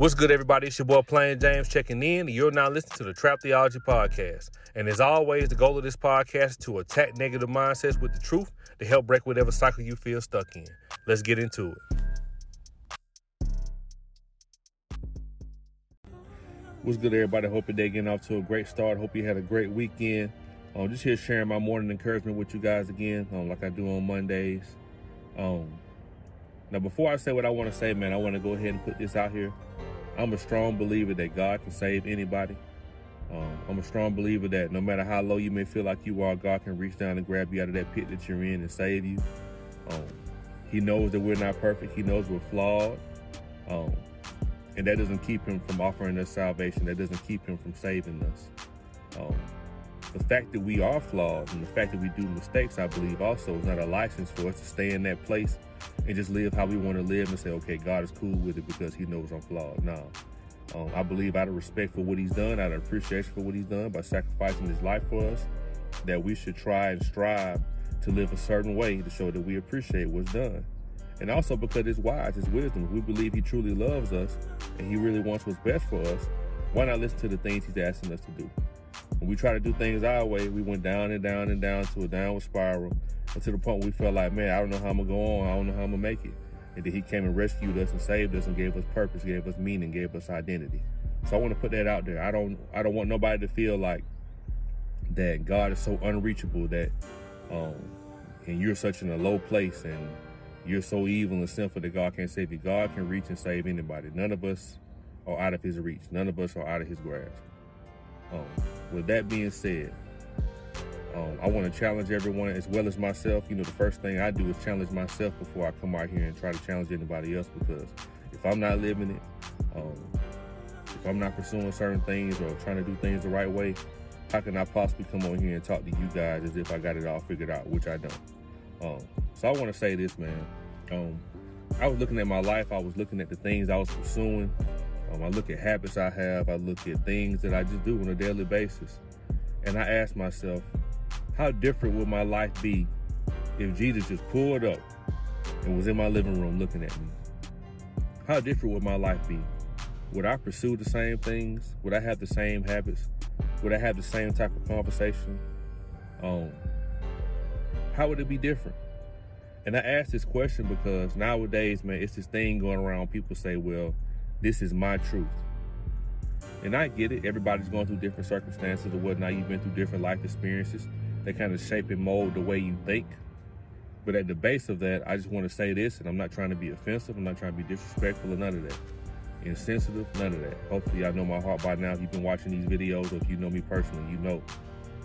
What's good, everybody? It's your boy Plain James checking in. You're now listening to the Trap Theology Podcast. And as always, the goal of this podcast is to attack negative mindsets with the truth to help break whatever cycle you feel stuck in. Let's get into it. What's good, everybody? Hope your day getting off to a great start. Hope you had a great weekend. Um, just here sharing my morning encouragement with you guys again, um, like I do on Mondays. Um, now, before I say what I want to say, man, I want to go ahead and put this out here. I'm a strong believer that God can save anybody. Um, I'm a strong believer that no matter how low you may feel like you are, God can reach down and grab you out of that pit that you're in and save you. Um, he knows that we're not perfect. He knows we're flawed. Um, and that doesn't keep him from offering us salvation. That doesn't keep him from saving us. Um, the fact that we are flawed and the fact that we do mistakes, I believe, also is not a license for us to stay in that place and just live how we want to live and say, okay, God is cool with it because he knows I'm flawed. No. Um, I believe out of respect for what he's done, out of appreciation for what he's done by sacrificing his life for us, that we should try and strive to live a certain way to show that we appreciate what's done. And also because it's wise, it's wisdom. We believe he truly loves us and he really wants what's best for us, why not listen to the things he's asking us to do? When we try to do things our way, we went down and down and down to a downward spiral and to the point we felt like, man, I don't know how I'm gonna go on. I don't know how I'm gonna make it. And then he came and rescued us and saved us and gave us purpose, gave us meaning, gave us identity. So I want to put that out there. I don't I don't want nobody to feel like that God is so unreachable that um and you're such in a low place and you're so evil and sinful that God can't save you. God can reach and save anybody. None of us are out of his reach. None of us are out of his grasp. Um, with that being said, um, I want to challenge everyone as well as myself. You know, the first thing I do is challenge myself before I come out here and try to challenge anybody else because if I'm not living it, um, if I'm not pursuing certain things or trying to do things the right way, how can I possibly come on here and talk to you guys as if I got it all figured out, which I don't. Um, so I want to say this, man. Um, I was looking at my life. I was looking at the things I was pursuing. Um, I look at habits I have. I look at things that I just do on a daily basis. And I ask myself, how different would my life be if Jesus just pulled up and was in my living room looking at me? How different would my life be? Would I pursue the same things? Would I have the same habits? Would I have the same type of conversation? Um, how would it be different? And I ask this question because nowadays, man, it's this thing going around. People say, well, this is my truth. And I get it. Everybody's going through different circumstances or whatnot. You've been through different life experiences. that kind of shape and mold the way you think. But at the base of that, I just want to say this, and I'm not trying to be offensive. I'm not trying to be disrespectful or none of that. Insensitive, none of that. Hopefully, I know my heart by now. If you've been watching these videos or if you know me personally, you know,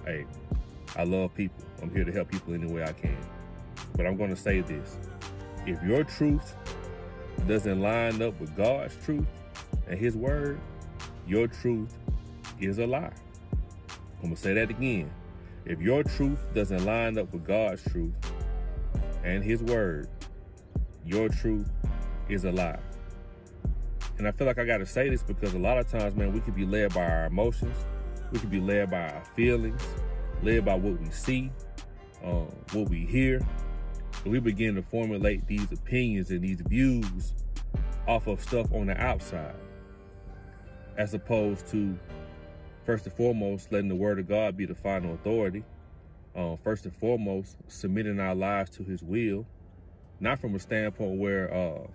hey, I love people. I'm here to help people any way I can. But I'm going to say this. If your truth doesn't line up with God's truth and His word, your truth is a lie. I'm going to say that again. If your truth doesn't line up with God's truth and His Word, your truth is a lie. And I feel like I got to say this because a lot of times, man, we could be led by our emotions, we could be led by our feelings, led by what we see, um, what we hear. And we begin to formulate these opinions and these views off of stuff on the outside, as opposed to first and foremost, letting the word of God be the final authority. Uh, first and foremost, submitting our lives to his will, not from a standpoint where uh,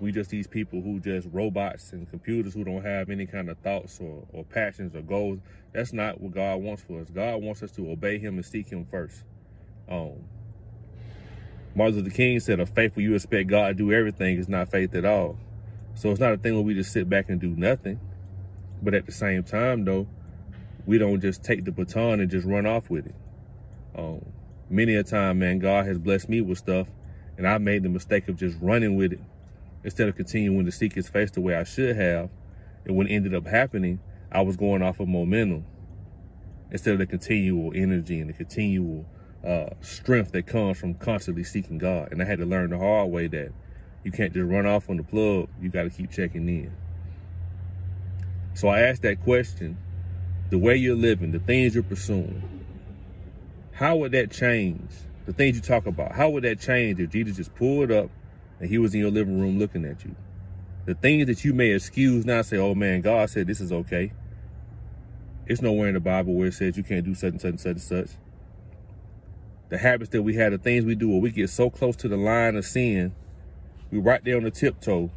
we just these people who just robots and computers who don't have any kind of thoughts or, or passions or goals. That's not what God wants for us. God wants us to obey him and seek him first. Um, Martin Luther King said, a faith where you expect God to do everything is not faith at all. So it's not a thing where we just sit back and do nothing. But at the same time, though, we don't just take the baton and just run off with it. Um, many a time, man, God has blessed me with stuff, and I made the mistake of just running with it instead of continuing to seek His face the way I should have. And when it ended up happening, I was going off of momentum instead of the continual energy and the continual uh, strength that comes from constantly seeking God. And I had to learn the hard way that you can't just run off on the plug. You got to keep checking in. So I asked that question, the way you're living, the things you're pursuing, how would that change? The things you talk about, how would that change if Jesus just pulled up and he was in your living room looking at you? The things that you may excuse now, say, oh man, God said this is okay. It's nowhere in the Bible where it says you can't do such and such and such and such. The habits that we have, the things we do, where we get so close to the line of sin, we're right there on the tiptoe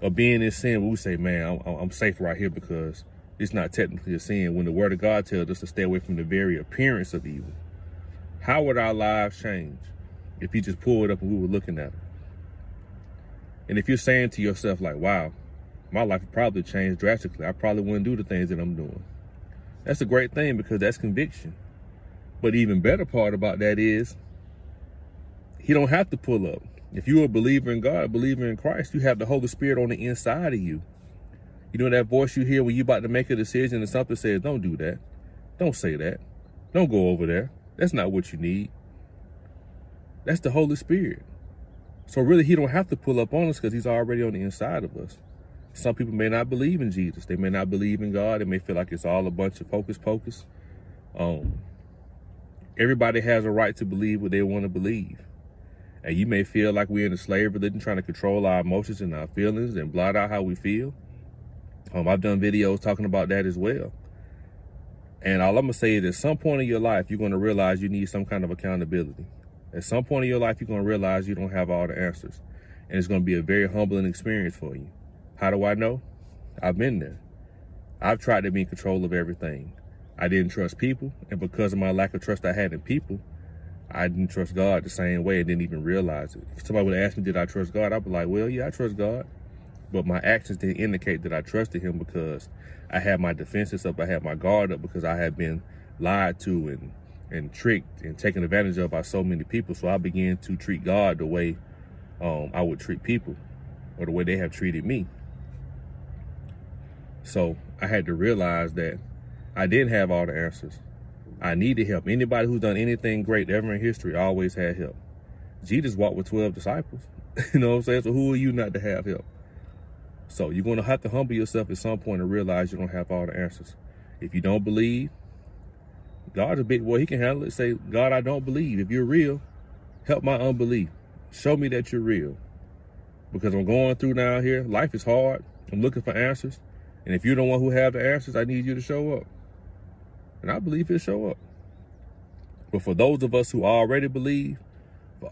of being in sin, we say, man, I'm, I'm safe right here because it's not technically a sin. When the word of God tells us to stay away from the very appearance of evil. How would our lives change if he just pulled up and we were looking at it? And if you're saying to yourself, like, wow, my life would probably change drastically. I probably wouldn't do the things that I'm doing. That's a great thing because that's conviction. But even better part about that is he don't have to pull up. If you're a believer in God, a believer in Christ, you have the Holy Spirit on the inside of you. You know that voice you hear when you're about to make a decision and something says, don't do that. Don't say that. Don't go over there. That's not what you need. That's the Holy Spirit. So really, he don't have to pull up on us because he's already on the inside of us. Some people may not believe in Jesus. They may not believe in God. They may feel like it's all a bunch of focus pocus. Um, everybody has a right to believe what they want to believe. And you may feel like we're in a slave religion trying to control our emotions and our feelings and blot out how we feel. Um, I've done videos talking about that as well. And all I'm going to say is at some point in your life, you're going to realize you need some kind of accountability. At some point in your life, you're going to realize you don't have all the answers. And it's going to be a very humbling experience for you. How do I know? I've been there. I've tried to be in control of everything. I didn't trust people. And because of my lack of trust I had in people, I didn't trust God the same way and didn't even realize it. If somebody would ask me, did I trust God? I'd be like, well, yeah, I trust God. But my actions didn't indicate that I trusted him because I had my defenses up. I had my guard up because I had been lied to and and tricked and taken advantage of by so many people. So I began to treat God the way um, I would treat people or the way they have treated me. So I had to realize that I didn't have all the answers. I needed help. Anybody who's done anything great ever in history always had help. Jesus walked with 12 disciples. you know what I'm saying? So who are you not to have help? So you're going to have to humble yourself at some point and realize you don't have all the answers. If you don't believe, God's a big boy. He can handle it. Say, God, I don't believe. If you're real, help my unbelief. Show me that you're real. Because I'm going through now here. Life is hard. I'm looking for answers. And if you're the one who have the answers, I need you to show up. And I believe he'll show up. But for those of us who already believe,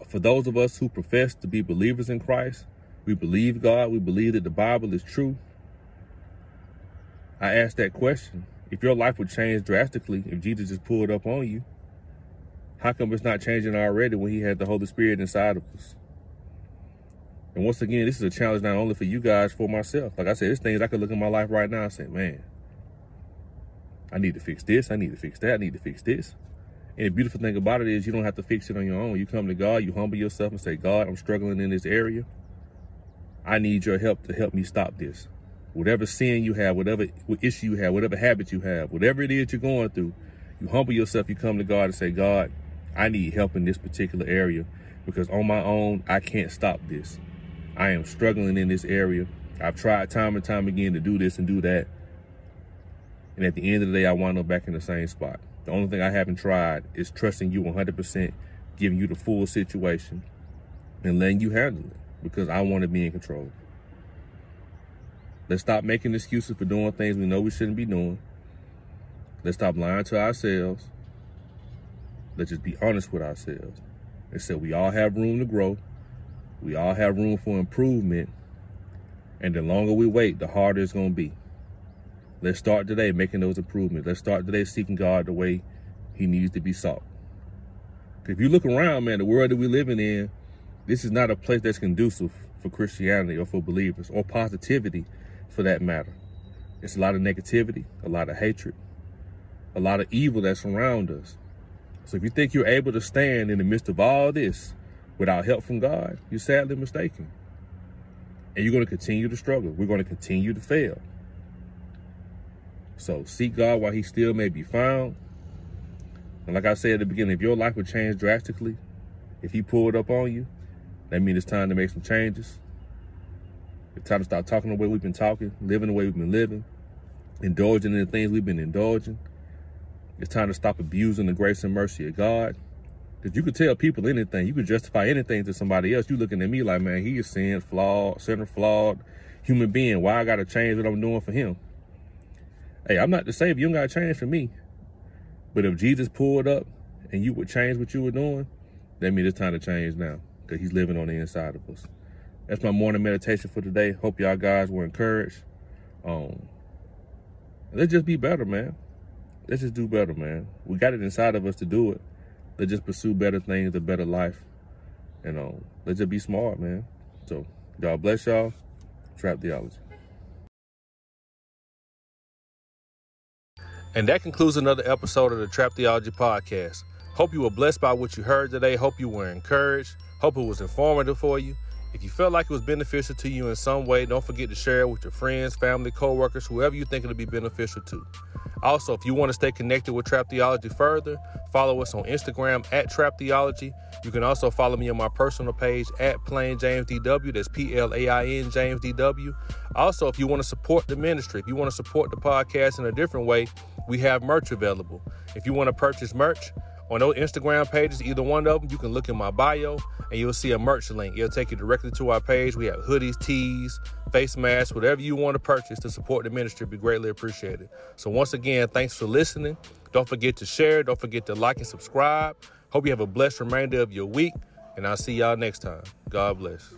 for those of us who profess to be believers in Christ, we believe God, we believe that the Bible is true. I ask that question if your life would change drastically if Jesus just pulled up on you, how come it's not changing already when he had the Holy Spirit inside of us? And once again, this is a challenge not only for you guys, for myself. Like I said, there's things I could look in my life right now and say, man, I need to fix this. I need to fix that. I need to fix this. And the beautiful thing about it is you don't have to fix it on your own. You come to God, you humble yourself and say, God, I'm struggling in this area. I need your help to help me stop this whatever sin you have, whatever issue you have, whatever habit you have, whatever it is you're going through, you humble yourself, you come to God and say, God, I need help in this particular area because on my own, I can't stop this. I am struggling in this area. I've tried time and time again to do this and do that. And at the end of the day, I wind up back in the same spot. The only thing I haven't tried is trusting you 100%, giving you the full situation and letting you handle it because I want to be in control. Let's stop making excuses for doing things we know we shouldn't be doing. Let's stop lying to ourselves. Let's just be honest with ourselves and say we all have room to grow. We all have room for improvement. And the longer we wait, the harder it's going to be. Let's start today making those improvements. Let's start today seeking God the way he needs to be sought. If you look around, man, the world that we're living in, this is not a place that's conducive for Christianity or for believers or positivity for that matter. It's a lot of negativity, a lot of hatred, a lot of evil that's around us. So if you think you're able to stand in the midst of all this without help from God, you're sadly mistaken. And you're going to continue to struggle. We're going to continue to fail. So seek God while he still may be found. And like I said at the beginning, if your life would change drastically, if he pulled up on you, that means it's time to make some changes. It's time to stop talking the way we've been talking, living the way we've been living, indulging in the things we've been indulging. It's time to stop abusing the grace and mercy of God. Because you could tell people anything. You could justify anything to somebody else. You looking at me like, man, he is sin flawed, sinner flawed. human being. Why I gotta change what I'm doing for him? Hey, I'm not the savior. You don't gotta change for me. But if Jesus pulled up and you would change what you were doing, that means it's time to change now because he's living on the inside of us. That's my morning meditation for today. Hope y'all guys were encouraged. Um, let's just be better, man. Let's just do better, man. We got it inside of us to do it. Let's just pursue better things, a better life. And um, let's just be smart, man. So God bless y'all. Trap Theology. And that concludes another episode of the Trap Theology Podcast. Hope you were blessed by what you heard today. Hope you were encouraged. Hope it was informative for you. If you felt like it was beneficial to you in some way, don't forget to share it with your friends, family, co-workers, whoever you think it'll be beneficial to. Also, if you want to stay connected with Trap Theology further, follow us on Instagram at Trap Theology. You can also follow me on my personal page at Plain James DW. That's P L A I N James DW. Also, if you want to support the ministry, if you want to support the podcast in a different way, we have merch available. If you want to purchase merch, on those Instagram pages, either one of them, you can look in my bio and you'll see a merch link. It'll take you directly to our page. We have hoodies, tees, face masks, whatever you want to purchase to support the ministry, be greatly appreciated. So once again, thanks for listening. Don't forget to share. Don't forget to like and subscribe. Hope you have a blessed remainder of your week, and I'll see y'all next time. God bless.